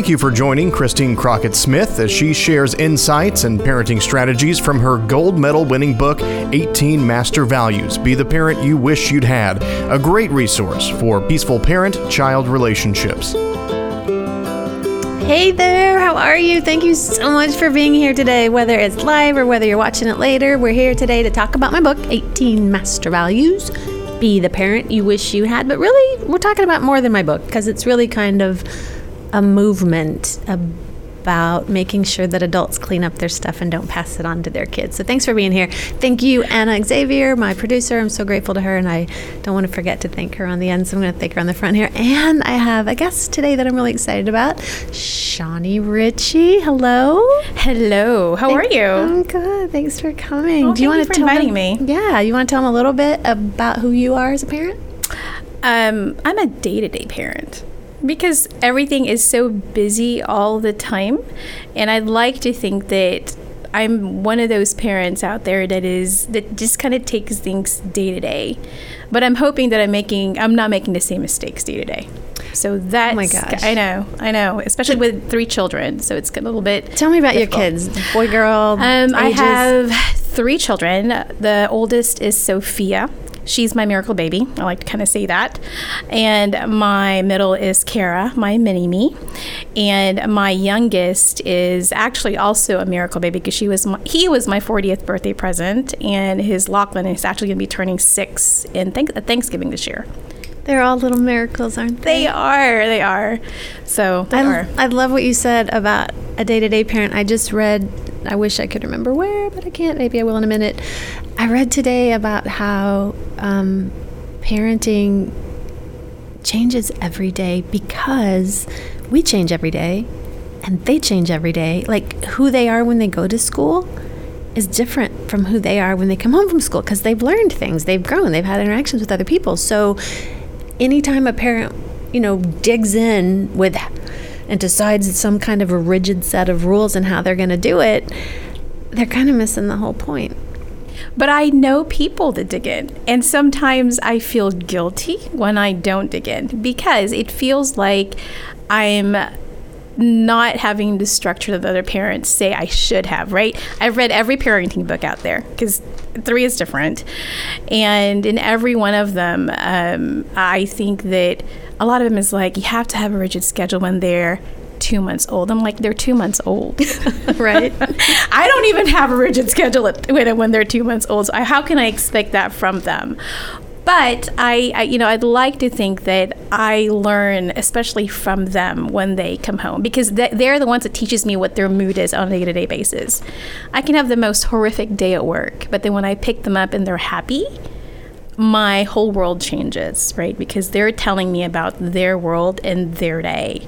Thank you for joining Christine Crockett Smith as she shares insights and parenting strategies from her gold medal winning book, 18 Master Values Be the Parent You Wish You'd Had, a great resource for peaceful parent child relationships. Hey there, how are you? Thank you so much for being here today. Whether it's live or whether you're watching it later, we're here today to talk about my book, 18 Master Values Be the Parent You Wish You Had. But really, we're talking about more than my book because it's really kind of a movement about making sure that adults clean up their stuff and don't pass it on to their kids. So thanks for being here. Thank you, Anna Xavier, my producer. I'm so grateful to her, and I don't want to forget to thank her on the end, so I'm going to thank her on the front here. And I have a guest today that I'm really excited about, Chonnie Richey. Hello. Hello. How Thank- are you? I'm good. Thanks for coming. Oh, Do you thank want you to for tell inviting them, me. Yeah. You want to tell them a little bit about who you are as a parent? Um, I'm a day to day parent because everything is so busy all the time. And I'd like to think that I'm one of those parents out there that is that just kind of takes things day to day. But I'm hoping that I'm making I'm not making the same mistakes day to day. So that's Oh my gosh. I know, I know, especially with three children. So it's a little bit Tell me about difficult. your kids, boy, girl. Um, I have three children. The oldest is Sophia. She's my miracle baby. I like to kind of say that. And my middle is Kara, my mini me. And my youngest is actually also a miracle baby because she was my, he was my 40th birthday present, and his Lachlan is actually going to be turning six in thank, Thanksgiving this year. They're all little miracles, aren't they? They are, they are. So they I, are. I love what you said about a day to day parent. I just read, I wish I could remember where, but I can't. Maybe I will in a minute. I read today about how um, parenting changes every day because we change every day and they change every day. Like who they are when they go to school is different from who they are when they come home from school because they've learned things, they've grown, they've had interactions with other people. So anytime a parent, you know, digs in with and decides some kind of a rigid set of rules and how they're going to do it, they're kind of missing the whole point. But I know people that dig in. And sometimes I feel guilty when I don't dig in because it feels like I'm not having the structure that other parents say I should have, right? I've read every parenting book out there because three is different. And in every one of them, um, I think that a lot of them is like, you have to have a rigid schedule when they're two months old. I'm like, they're two months old. Right? I don't even have a rigid schedule at, when, when they're two months old. So I, how can I expect that from them? But I, I, you know, I'd like to think that I learn, especially from them when they come home, because th- they're the ones that teaches me what their mood is on a day-to-day basis. I can have the most horrific day at work, but then when I pick them up and they're happy, my whole world changes, right? Because they're telling me about their world and their day.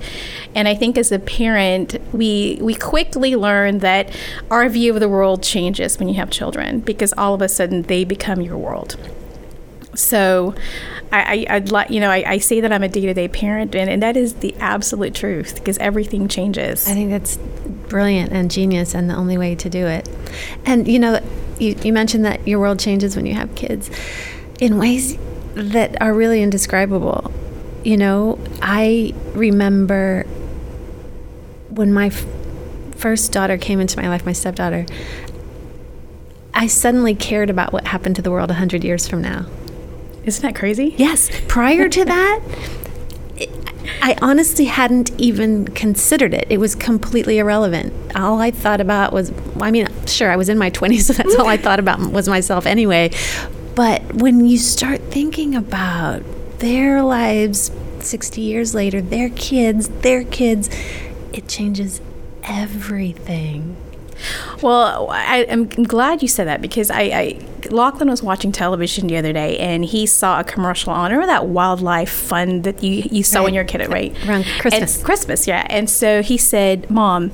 And I think as a parent, we we quickly learn that our view of the world changes when you have children because all of a sudden they become your world. So I, I, I'd like, you know, I, I say that I'm a day to day parent, and, and that is the absolute truth because everything changes. I think that's brilliant and genius and the only way to do it. And you know, you, you mentioned that your world changes when you have kids in ways that are really indescribable. You know, I remember when my f- first daughter came into my life, my stepdaughter, I suddenly cared about what happened to the world 100 years from now. Isn't that crazy? Yes. Prior to that, it- I honestly hadn't even considered it. It was completely irrelevant. All I thought about was I mean, sure, I was in my 20s, so that's all I thought about was myself anyway. But when you start thinking about their lives 60 years later, their kids, their kids, it changes everything. Well, I, I'm glad you said that because I, I Lachlan was watching television the other day and he saw a commercial on remember that wildlife fund that you, you saw when you were a kid, right? Around Christmas. And Christmas, yeah. And so he said, "Mom,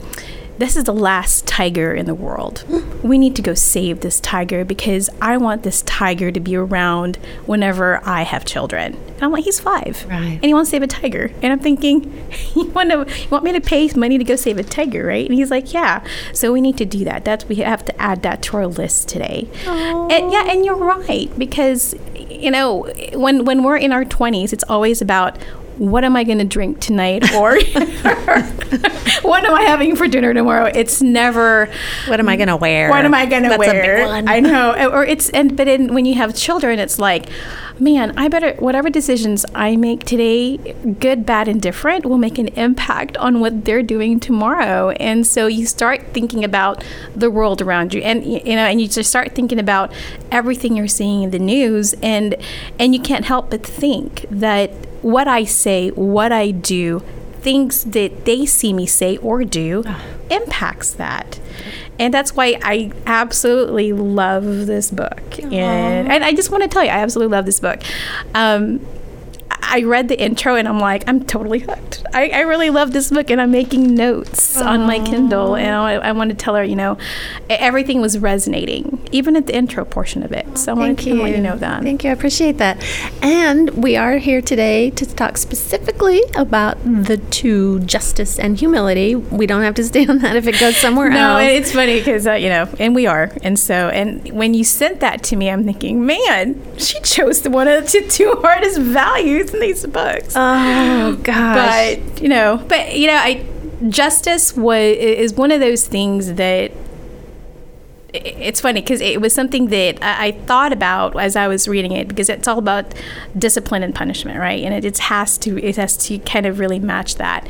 this is the last tiger in the world. We need to go save this tiger because I want this tiger to be around whenever I have children." And I'm like, "He's five, Right. And he wants to save a tiger." And I'm thinking, "You want to? You want me to pay money to go save a tiger, right?" And he's like, "Yeah." So we need to do that. That's we have to add that to our list today. And yeah, and you're right because you know when when we're in our 20s, it's always about what am I going to drink tonight or what am I having for dinner tomorrow? It's never what am I going to wear? What am I going to That's a big wear? one. I know. Uh, or it's and but in, when you have children it's like man, I better whatever decisions I make today, good, bad and different will make an impact on what they're doing tomorrow. And so you start thinking about the world around you and you know and you just start thinking about everything you're seeing in the news and and you can't help but think that what I say, what I do, things that they see me say or do impacts that. And that's why I absolutely love this book. And, and I just want to tell you, I absolutely love this book. Um, I read the intro and I'm like, I'm totally hooked. I, I really love this book and I'm making notes on my Kindle. And I, I want to tell her, you know, everything was resonating, even at the intro portion of it. So I Thank to let you know that. Thank you. I appreciate that. And we are here today to talk specifically about the two justice and humility. We don't have to stay on that if it goes somewhere No, else. No, it's funny because uh, you know, and we are, and so, and when you sent that to me, I'm thinking, man, she chose the one of the two hardest values in these books. oh gosh. but you know, but you know, I justice was is one of those things that it's funny because it was something that I, thought about as I was reading it because it's all about discipline and punishment, right? And it, it has to it has to kind of really match that.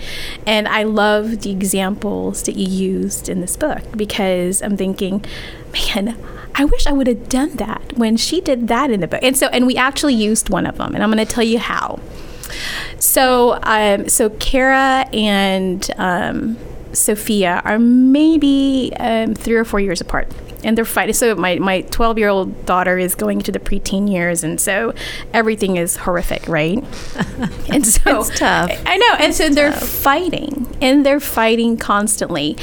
And I love the examples that you used in this book because I'm thinking, man. I wish I would have done that when she did that in the book. And so, and we actually used one of them, and I'm going to tell you how. So, um, so Kara and um, Sophia are maybe um, three or four years apart. And they're fighting. So my my twelve year old daughter is going into the preteen years, and so everything is horrific, right? and so It's tough. I know. And so they're fighting and they're fighting constantly.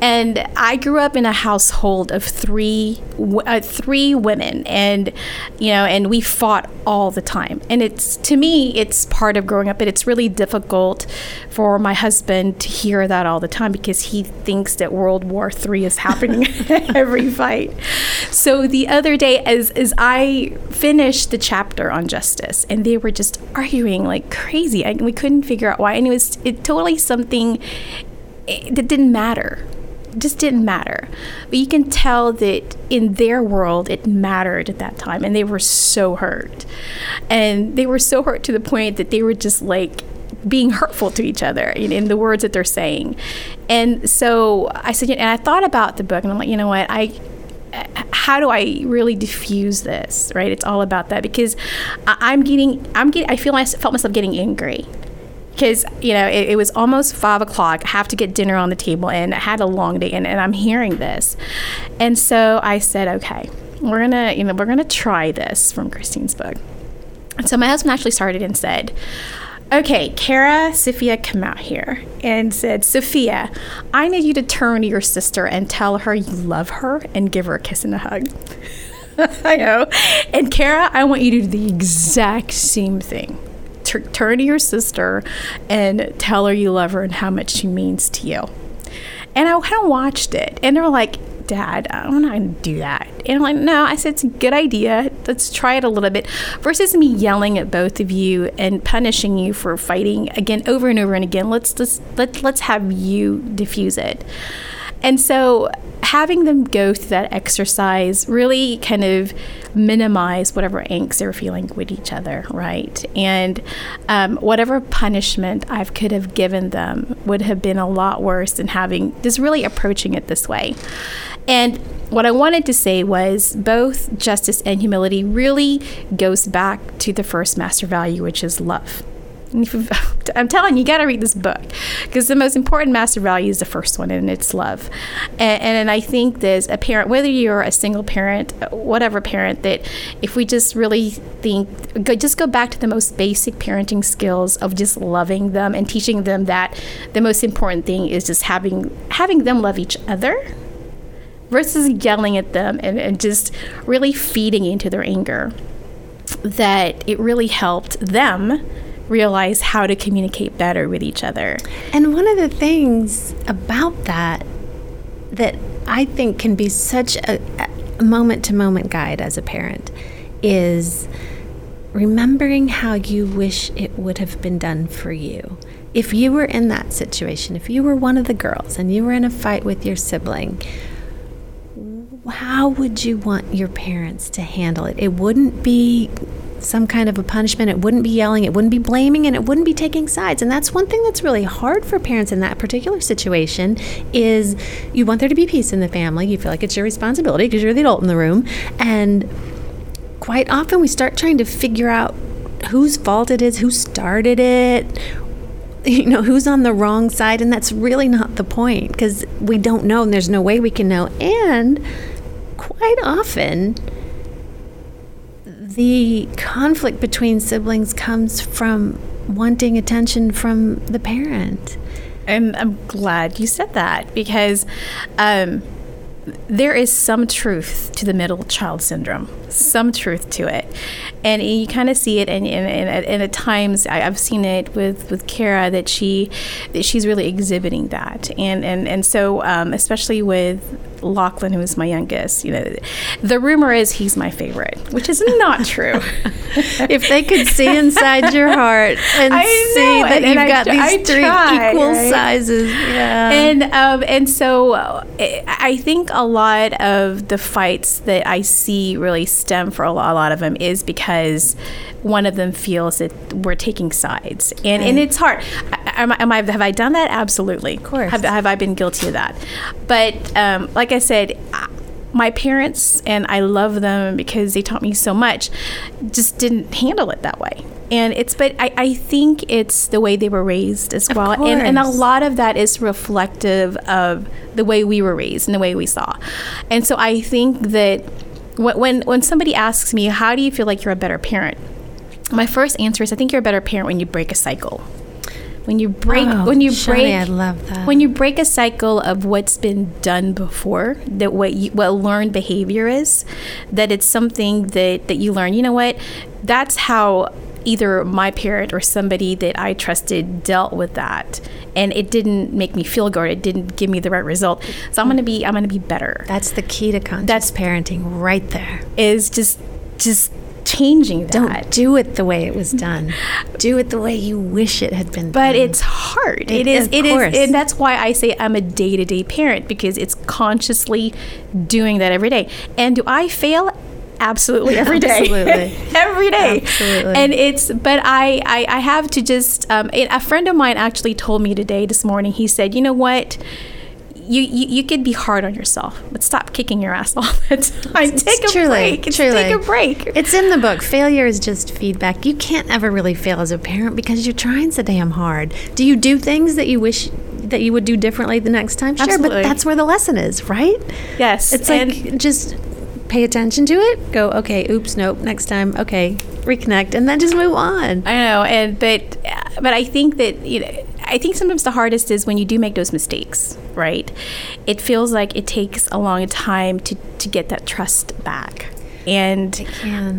And I grew up in a household of three uh, three women and you know, and we fought all the time. And it's to me it's part of growing up, but it's really difficult for my husband to hear that all the time because he thinks that World War 3 is happening every fight. So the other day as as I finished the chapter on justice and they were just arguing like crazy. I, we couldn't figure out why and it was it totally something that didn't matter just didn't matter but you can tell that in their world it mattered at that time and they were so hurt and they were so hurt to the point that they were just like being hurtful to each other in, in the words that they're saying and so i said and i thought about the book and i'm like you know what i how do I really diffuse this? Right? It's all about that because I, I'm getting, I'm getting, I feel I felt myself getting angry because you know it, it was almost five o'clock. I have to get dinner on the table, and I had a long day, and, and I'm hearing this, and so I said, okay, we're gonna, you know, we're gonna try this from Christine's book. And so my husband actually started and said, Okay, Kara, Sophia, come out here and said, Sophia, I need you to turn to your sister and tell her you love her and give her a kiss and a hug. I know. And Kara, I want you to do the exact same thing. Tur- turn to your sister and tell her you love her and how much she means to you. And I kind of watched it, and they're like, Dad, I'm not going to do that. And I'm like, no, I said, it's a good idea. Let's try it a little bit. Versus me yelling at both of you and punishing you for fighting again over and over and again. Let's just, let, let's have you diffuse it. And so having them go through that exercise really kind of minimize whatever angst they were feeling with each other, right? And um, whatever punishment I could have given them would have been a lot worse than having just really approaching it this way. And what I wanted to say was both justice and humility really goes back to the first master value, which is love. I'm telling you, you got to read this book because the most important master value is the first one, and it's love. And, and I think there's a parent, whether you're a single parent, whatever parent, that if we just really think, go, just go back to the most basic parenting skills of just loving them and teaching them that the most important thing is just having having them love each other versus yelling at them and, and just really feeding into their anger that it really helped them realize how to communicate better with each other. And one of the things about that that I think can be such a moment to moment guide as a parent is remembering how you wish it would have been done for you. If you were in that situation, if you were one of the girls and you were in a fight with your sibling, how would you want your parents to handle it? It wouldn't be some kind of a punishment. It wouldn't be yelling, it wouldn't be blaming, and it wouldn't be taking sides. And that's one thing that's really hard for parents in that particular situation is you want there to be peace in the family. You feel like it's your responsibility because you're the adult in the room. And quite often we start trying to figure out whose fault it is, who started it, you know, who's on the wrong side. And that's really not the point because we don't know and there's no way we can know. And quite often, the conflict between siblings comes from wanting attention from the parent. And I'm glad you said that because um, there is some truth to the middle child syndrome, some truth to it. And you kind of see it, and, and, and, and, at times I, have seen it with, with Kara that she that she's really exhibiting that. And, and, and so, um, especially with Lachlan, who is my youngest, you know, the rumor is he's my favorite, which is not true. if they could see inside your heart and I see know, that and, you've and got I, these I three try, equal right? sizes, yeah. And um, and so uh, I think a lot of the fights that I see really stem for a lot, a lot of them is because one of them feels that we're taking sides, and right. and it's hard. Am I, am I, have I done that? Absolutely. Of course. Have, have I been guilty of that? But um, like I said, my parents, and I love them because they taught me so much, just didn't handle it that way. And it's, but I, I think it's the way they were raised as well. And, and a lot of that is reflective of the way we were raised and the way we saw. And so I think that when, when somebody asks me, how do you feel like you're a better parent? My first answer is, I think you're a better parent when you break a cycle when you break oh, when you Chonnie, break I love that. when you break a cycle of what's been done before that what you, what learned behavior is that it's something that that you learn. You know what? That's how either my parent or somebody that I trusted dealt with that. And it didn't make me feel good. It didn't give me the right result. So I'm going to be I'm going to be better. That's the key to conscious that's parenting right there. Is just just changing that. Don't do it the way it was done. do it the way you wish it had been. Done. But done. it's hard. it, it is. It course. is, and that's why I say I'm a day to day parent because it's consciously doing that every day. And do I fail? Absolutely every day. Absolutely. every day. Absolutely. And it's, but I, I, I have to just, um, a friend of mine actually told me today, this morning, he said, you know what? You, you, you could be hard on yourself, but stop kicking your ass all the time. It's, take a truly, break. It's truly. Take a break. It's in the book. Failure is just feedback. You can't ever really fail as a parent because you're trying so damn hard. Do you do things that you wish that you would do differently the next time? Sure, Absolutely. but that's where the lesson is, right? Yes. It's like just pay attention to it. Go, okay, oops, nope, next time, okay, reconnect, and then just move on. I know, and but but I think that you know I think sometimes the hardest is when you do make those mistakes, right? It feels like it takes a long time to, to get that trust back. And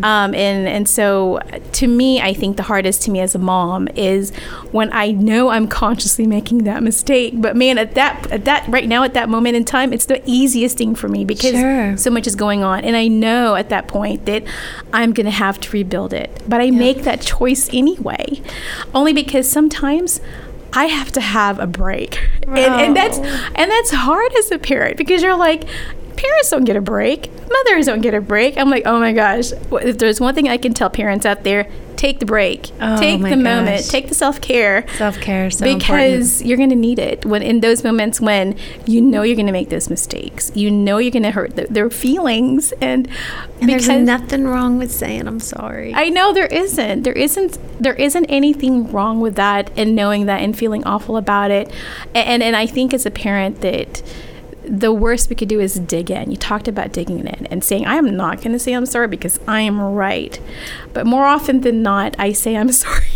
um, and and so to me, I think the hardest to me as a mom is when I know I'm consciously making that mistake. But man, at that at that right now at that moment in time, it's the easiest thing for me because sure. so much is going on, and I know at that point that I'm gonna have to rebuild it. But I yeah. make that choice anyway, only because sometimes I have to have a break. And, and that's and that's hard as a parent because you're like parents don't get a break. Mothers don't get a break. I'm like, "Oh my gosh, if there's one thing I can tell parents out there, take the break, oh take the gosh. moment, take the self care, self care, so because important. you're going to need it when in those moments when you know you're going to make those mistakes, you know you're going to hurt the, their feelings, and, and there's nothing wrong with saying I'm sorry. I know there isn't, there isn't, there isn't anything wrong with that, and knowing that and feeling awful about it, and and, and I think as a parent that the worst we could do is dig in. You talked about digging in and saying, I am not going to say I'm sorry because I am right. But more often than not, I say I'm sorry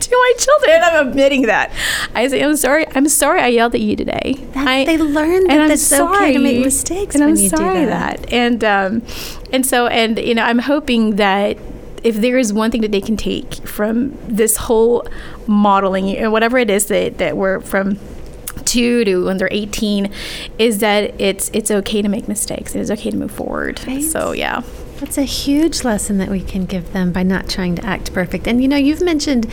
to my children. I'm admitting that. I say, I'm sorry. I'm sorry I yelled at you today. That, I, they learn that it's okay to make mistakes and I'm sorry that. that. And, um, and so, and, you know, I'm hoping that if there is one thing that they can take from this whole modeling, or whatever it is that, that we're from two to when they're 18 is that it's it's okay to make mistakes. It is okay to move forward. Right. So yeah. That's a huge lesson that we can give them by not trying to act perfect. And you know, you've mentioned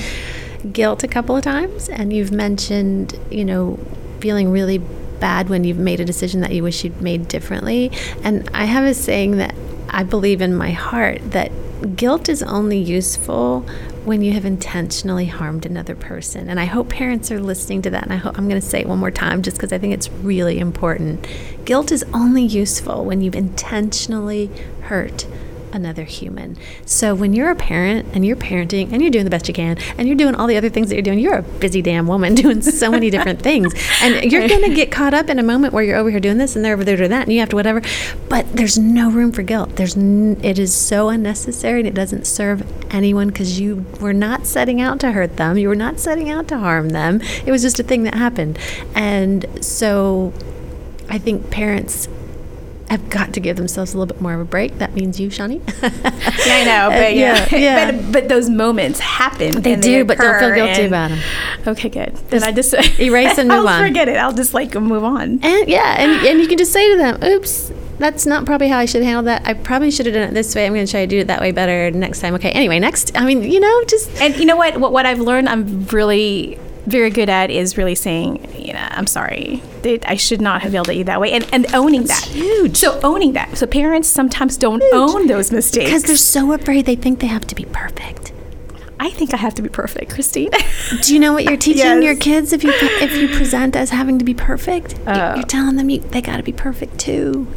guilt a couple of times, and you've mentioned, you know, feeling really bad when you've made a decision that you wish you'd made differently. And I have a saying that I believe in my heart that guilt is only useful when you have intentionally harmed another person. And I hope parents are listening to that. And I hope I'm going to say it one more time just because I think it's really important. Guilt is only useful when you've intentionally hurt another human. So when you're a parent and you're parenting and you're doing the best you can and you're doing all the other things that you're doing, you're a busy damn woman doing so many different things. And you're going to get caught up in a moment where you're over here doing this and they're over there doing that and you have to whatever. But there's no room for guilt. There's n- it is so unnecessary and it doesn't serve anyone because you were not setting out to hurt them. You were not setting out to harm them. It was just a thing that happened. And so I think parents have got to give themselves a little bit more of a break. That means you, Chonnie. yeah, I know, but yeah, yeah, yeah. but but those moments happen. They do, they but don't feel guilty about them. Okay, good. Then I just erase and move I'll on. Forget it. I'll just like move on. And yeah, and and you can just say to them, "Oops." That's not probably how I should handle that. I probably should have done it this way. I'm going to try to do it that way better next time. Okay. Anyway, next. I mean, you know, just and you know what? What, what I've learned, I'm really very good at is really saying, you know, I'm sorry. I should not have yelled at you that way, and and owning That's that. Huge. So owning that. So parents sometimes don't huge. own those mistakes because they're so afraid. They think they have to be perfect. I think I have to be perfect, Christine. Do you know what you're teaching yes. your kids if you if you present as having to be perfect? Uh, you're telling them you, they got to be perfect too.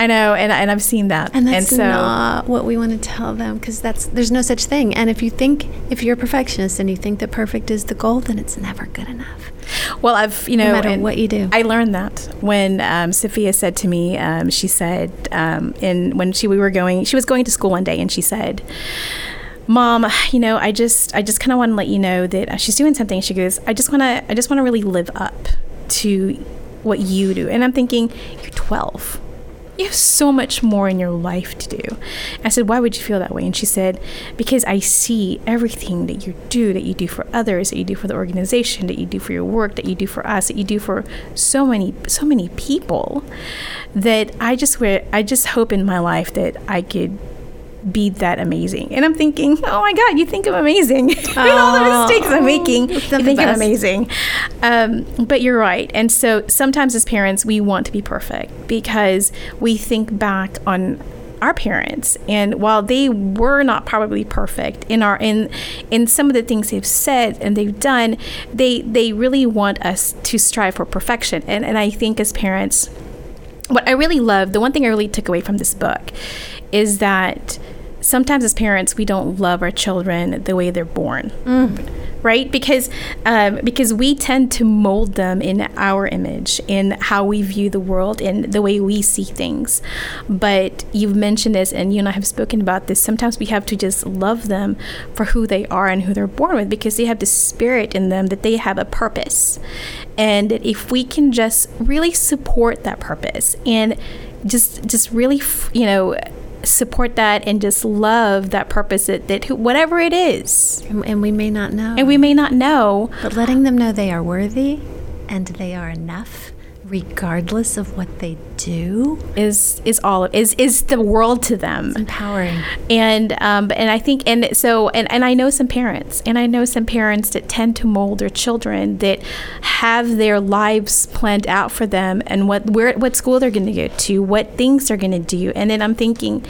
I know, and and I've seen that, and that's and so, not what we want to tell them because that's there's no such thing. And if you think if you're a perfectionist and you think that perfect is the goal, then it's never good enough. Well, I've you know, no matter what you do, I learned that when um, Sophia said to me, um, she said, um, in when she we were going, she was going to school one day, and she said mom you know i just i just kind of want to let you know that uh, she's doing something. She goes i just want to i just want to really live up to what you do. And i'm thinking you're 12 you have so much more in your life to do. I said, Why would you feel that way? And she said, Because I see everything that you do, that you do for others, that you do for the organization, that you do for your work, that you do for us, that you do for so many, so many people that I just, I just hope in my life that I could be that amazing. And I'm thinking, oh my God, you think I'm amazing. With all the mistakes I'm making, you think best. I'm amazing. Um, but you're right. And so sometimes as parents, we want to be perfect because we think back on our parents and while they were not probably perfect in our in in some of the things they've said and they've done they they really want us to strive for perfection and and I think as parents what I really love the one thing I really took away from this book is that sometimes as parents we don't love our children the way they're born. Mm. right? Because um, because we tend to mold them in our image in how we view the world and the way we see things. But you've mentioned this and you and i have spoken about this. Sometimes we have to just love them for who they are and who they're born with because they have the spirit in them that they have a purpose. And if we can just really support that purpose and just just really you know support that and just love that purpose that, that whatever it is. And, and we may not know. And we may not know. But letting them know they are worthy and they are enough regardless of what they do is is all is is the world to them. It's empowering. And um and i think and so and, and i know some parents and i know some parents that tend to mold their children that have their lives planned out for them and what where what school they're going to go to what things they're going to do. And then i'm thinking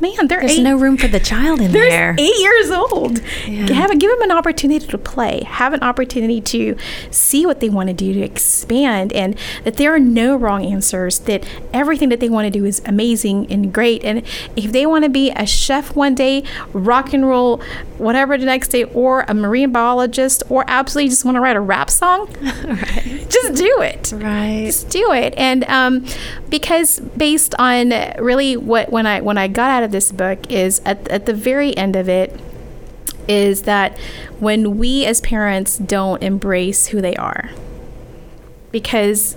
man there's eight, no room for the child in there. eight years old. Yeah. have give them an opportunity to play have an opportunity to see what they want to do to expand. And that there are no wrong answers, that everything that they want to do is amazing and great. And if they want to be a chef one day, rock and roll, whatever the next day, or a marine biologist, or absolutely just want to write a rap song, right. just do it. Right. Just do it. And um, because based on really what when I when I got out of this book is at, at the very end of it is that when we as parents don't embrace who they are because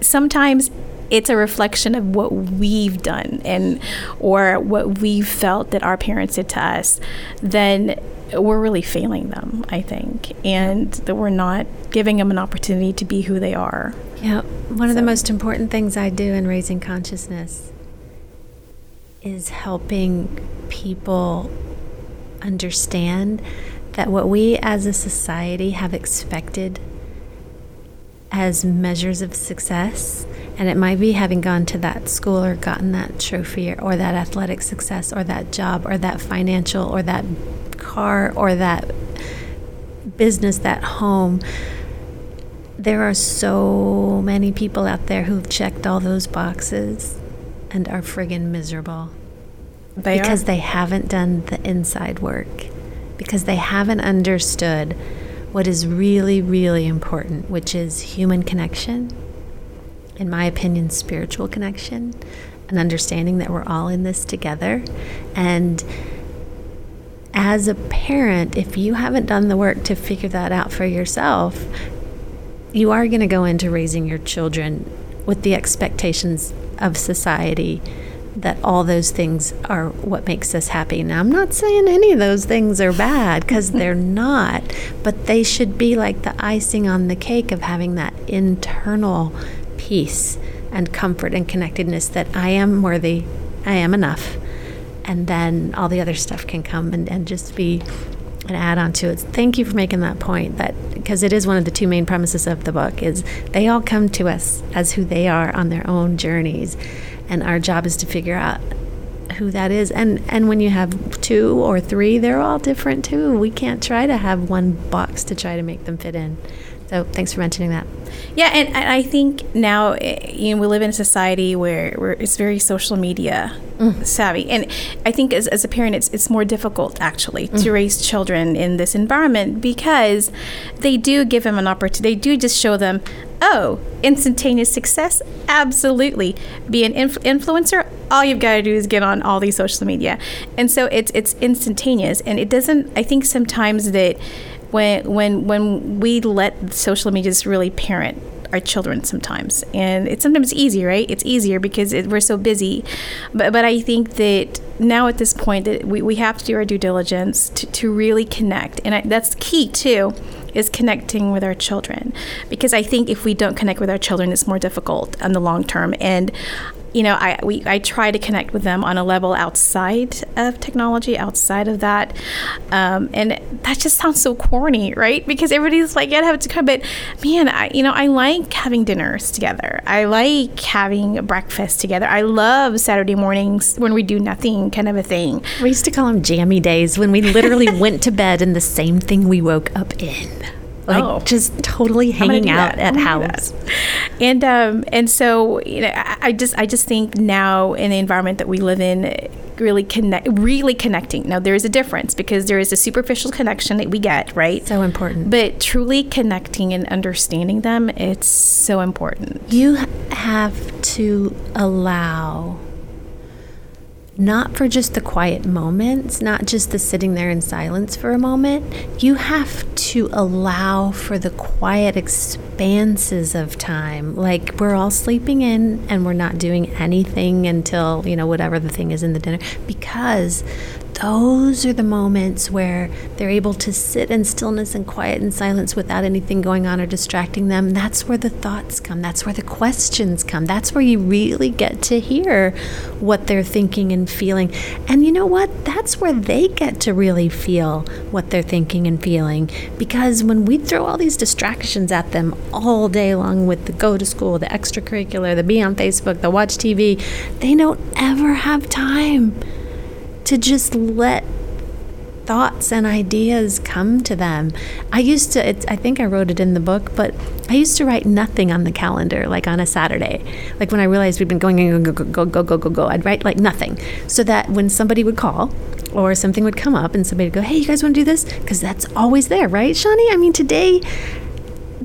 sometimes it's a reflection of what we've done and or what we've felt that our parents did to us then we're really failing them i think and that we're not giving them an opportunity to be who they are yeah one so. of the most important things i do in raising consciousness is helping people understand that what we as a society have expected as measures of success, and it might be having gone to that school or gotten that trophy or, or that athletic success or that job or that financial or that car or that business, that home. There are so many people out there who've checked all those boxes and are friggin' miserable. They because are. they haven't done the inside work, because they haven't understood what is really, really important, which is human connection, in my opinion, spiritual connection, and understanding that we're all in this together. And as a parent, if you haven't done the work to figure that out for yourself, you are going to go into raising your children with the expectations of society that all those things are what makes us happy. Now, I'm not saying any of those things are bad because they're not, but they should be like the icing on the cake of having that internal peace and comfort and connectedness that I am worthy, I am enough. And then all the other stuff can come and, and just be an add on to it. Thank you for making that point that because it is one of the two main premises of the book is they all come to us as who they are on their own journeys and our job is to figure out who that is and and when you have two or three they're all different too we can't try to have one box to try to make them fit in so thanks for mentioning that Yeah, and, and I think now eh, you know we live in a society where, where it's very social media savvy, and I think as, as a parent, it's it's more difficult actually to raise children in this environment because they do give them an opportunity. They do just show them, oh, instantaneous success, absolutely. Be an inf- influencer. All you've got to do is get on all these social media, and so it's it's instantaneous, and it doesn't. I think sometimes that when when when we let social media just really parent our children sometimes. And it's sometimes easy right? It's easier because it, we're so busy. But but i think that now at this point that we, we have to do our due diligence to, to really connect. And I, that's key too is connecting with our children. Because i think if we don't connect with our children it's more difficult in the long term. And you know, I we I try to connect with them on a level outside of technology, outside of that, um, and that just sounds so corny, right? Because everybody's like, "Yeah, I have to come," but man, I you know, I like having dinners together. I like having breakfast together. I love Saturday mornings when we do nothing, kind of a thing. we used to call them jammy days when we literally went to bed in the same thing we woke up in like Oh. just totally hanging out at I'm gonna do house. And um, and so you know, I, I just I just think now in the environment that we live in, really connect, really connecting. Now there is a difference because there is a superficial connection that we get, right? so important But truly connecting and understanding them, it's so important. You have to allow, not for just the quiet moments, not just the sitting there in silence for a moment, you have to allow for the quiet expanses of time. Like we're all sleeping in and we're not doing anything until, you know, whatever the thing is in the dinner, because those are the moments where they're able to sit in stillness and quiet and silence without anything going on or distracting them. That's where the thoughts come. That's where the questions come. That's where you really get to hear what they're thinking and feeling. And you know what? That's where they get to really feel what they're thinking and feeling. Because when we throw all these distractions at them all day long with the go to school, the extracurricular, the be on Facebook, the watch TV, they don't ever have time to just let thoughts and ideas come to them. I used to, I think I wrote it in the book, but I used to write nothing on the calendar, like on a Saturday. Like when I realized we'd been going, go, go, go, go, go, go, go, I'd write like nothing. So that when somebody would call or something would come up and somebody would go, hey, you guys want to do this? Because that's always there, right, Chonnie? I mean, today,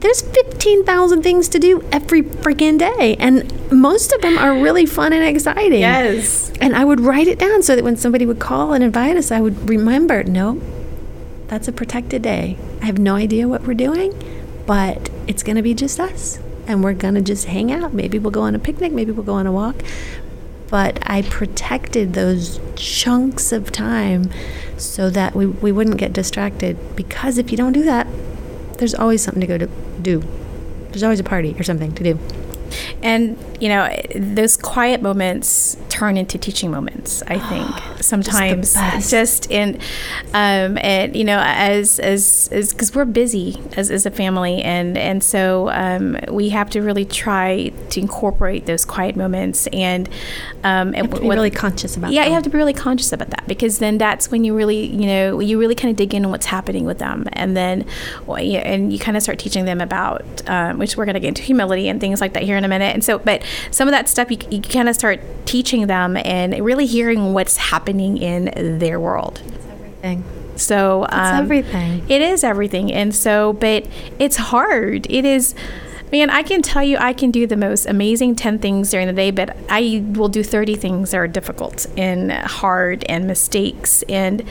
there's 15,000 things to do every freaking day. And most of them are really fun and exciting. Yes. And I would write it down so that when somebody would call and invite us, I would remember, no, that's a protected day. I have no idea what we're doing, but it's going to be just us. And we're going to just hang out. Maybe we'll go on a picnic, maybe we'll go on a walk. But I protected those chunks of time so that we, we wouldn't get distracted. Because if you don't do that, there's always something to go to do. There's always a party or something to do. and you know those quiet moments turn into teaching moments i think sometimes best. just in um, and you know as as because we're busy as, as a family and and so um, we have to really try to incorporate those quiet moments and um, and You have to be what- really conscious about yeah, them. you have to be really conscious about that because then that's when you really, you know, you really kind of dig in on what's happening with them, and then, and you kind of start teaching them about, um, which we're going to get into humility and things like that here in a minute. And so, but some of that stuff you, you kind of start teaching them and really hearing what's happening in their world. Thing. So um, everything. It is everything, and so, but it's hard. It is. Man, I can tell you, I can do the most amazing 10 things during the day, but I will do 30 things that are difficult and hard and mistakes. And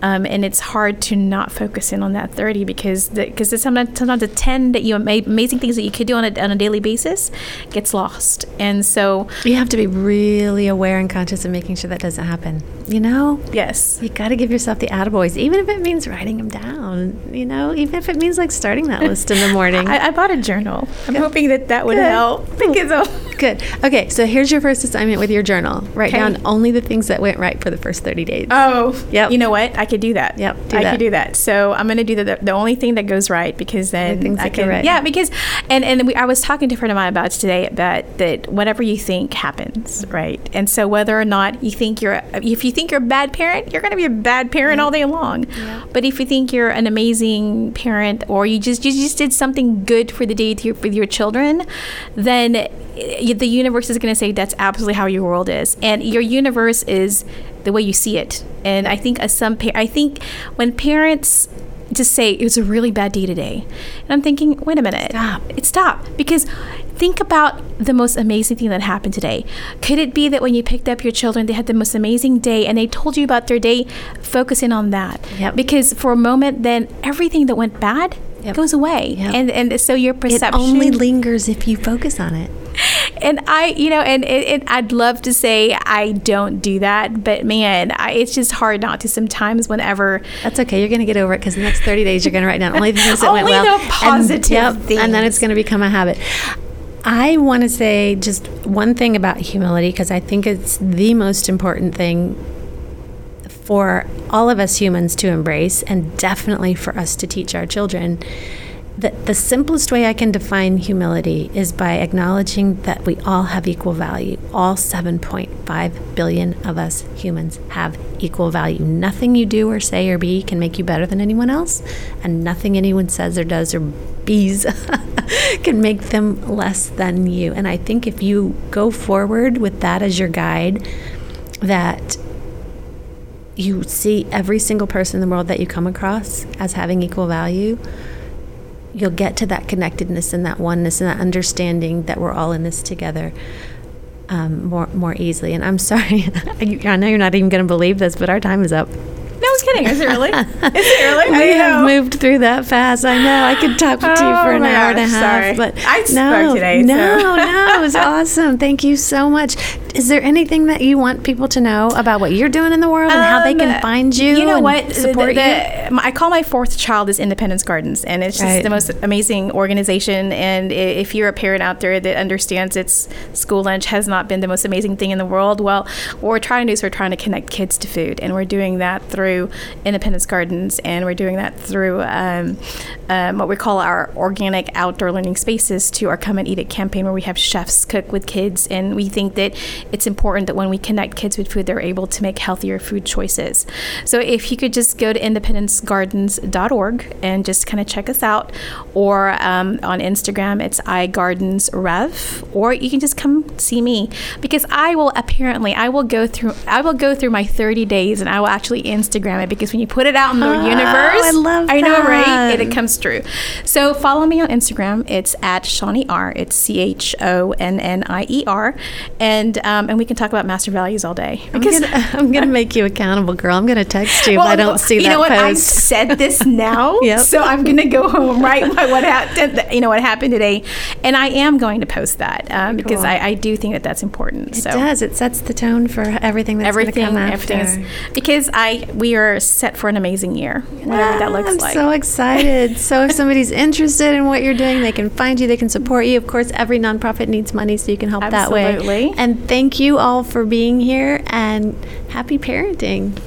um, and it's hard to not focus in on that 30 because because sometimes, sometimes the 10 that you ama- amazing things that you could do on a, on a daily basis gets lost. And so, You have to be really aware and conscious of making sure that doesn't happen. You know, yes. you got to give yourself the attaboys, even if it means writing them down. You know, even if it means like starting that list in the morning. I, I bought a journal. I'm hoping that that would Good. help because of, Good. Okay, so here's your first assignment with your journal. Write Okay. down only the things that went right for the first 30 days. Oh, Yep. You know what? I could do that. Yep, do I that. could do that. So I'm going to do the, the only thing that goes right because then things I that go can. right. Yeah, because and and we, I was talking to a friend of mine about today that that whatever you think happens, right? And so whether or not you think you're if you think you're a bad parent, you're going to be a bad parent all day long. But if you think you're an amazing parent or you just you just did something good for the day to your, with your children, then the universe is going to say that's absolutely how your world is, and your universe is the way you see it. And I think as some pa- I think when parents just say it was a really bad day today, and I'm thinking, wait a minute, Stop. It stop because think about the most amazing thing that happened today. Could it be that when you picked up your children, they had the most amazing day, and they told you about their day? Focus in on that, Yep. because for a moment, then everything that went bad Yep. goes away, Yep. and and so your perception. it only lingers if you focus on it. and I, you know, and it, it, I'd love to say I don't do that, but man, I, it's just hard not to sometimes whenever. That's okay. You're going to get over it because the next 30 days you're going to write down only the things that went Only well. the positive and, yep, and then it's going to become a habit. I want to say just one thing about humility because I think it's the most important thing for all of us humans to embrace and definitely for us to teach our children. The, the simplest way I can define humility is by acknowledging that we all have equal value. All 7.5 billion of us humans have equal value. Nothing you do or say or be can make you better than anyone else, and nothing anyone says or does or bees can make them less than you. And I think if you go forward with that as your guide, that you see every single person in the world that you come across as having equal value, you'll get to that connectedness and that oneness and that understanding that we're all in this together um, more more easily. And I'm sorry, I know you're not even going to believe this, but our time is up. Was kidding. Is it really? Is it really? We have moved through that fast. I know. I could talk to you Oh for an my hour and a half, sorry. but I no, today, no, so. no. It was awesome. Thank you so much. Is there anything that you want people to know about what you're doing in the world and how they can Um, find you? You know and what? Support The- you. the- my- I call my fourth child is Independence Gardens, and it's just Right. the most amazing organization. And if you're a parent out there that understands its school lunch has not been the most amazing thing in the world, well, what we're trying to do is we're trying to connect kids to food, and we're doing that through Independence Gardens, and we're doing that through um, um, what we call our organic outdoor learning spaces to our Come and Eat It campaign, where we have chefs cook with kids, and we think that it's important that when we connect kids with food, they're able to make healthier food choices. So if you could just go to independencegardens.org and just kind of check us out, or um, on Instagram, it's iGardensRev, or you can just come see me because I will apparently I will go through I will go through my 30 days and I will actually Instagram because when you put it out in the Oh, universe, I love I know, right? It, it comes true. So follow me on Instagram. It's at Chonnie R. It's C H O N N I E R, and um, and we can talk about master values all day. I'm gonna, I'm gonna make you accountable, girl. I'm gonna text you if I don't see you that You know what? I said this now, Yep. so I'm gonna go home right what happened. You know what happened today, and I am going to post that um, because. I, I do think that that's important. It so does. It sets the tone for everything that's going to everything, come after. everything is because I we are you're set for an amazing year, whatever ah, that looks I'm like. I'm so excited. so if somebody's interested in what you're doing, they can find you, they can support you. Of course, every nonprofit needs money, so you can help Absolutely. that way. And thank you all for being here and happy parenting.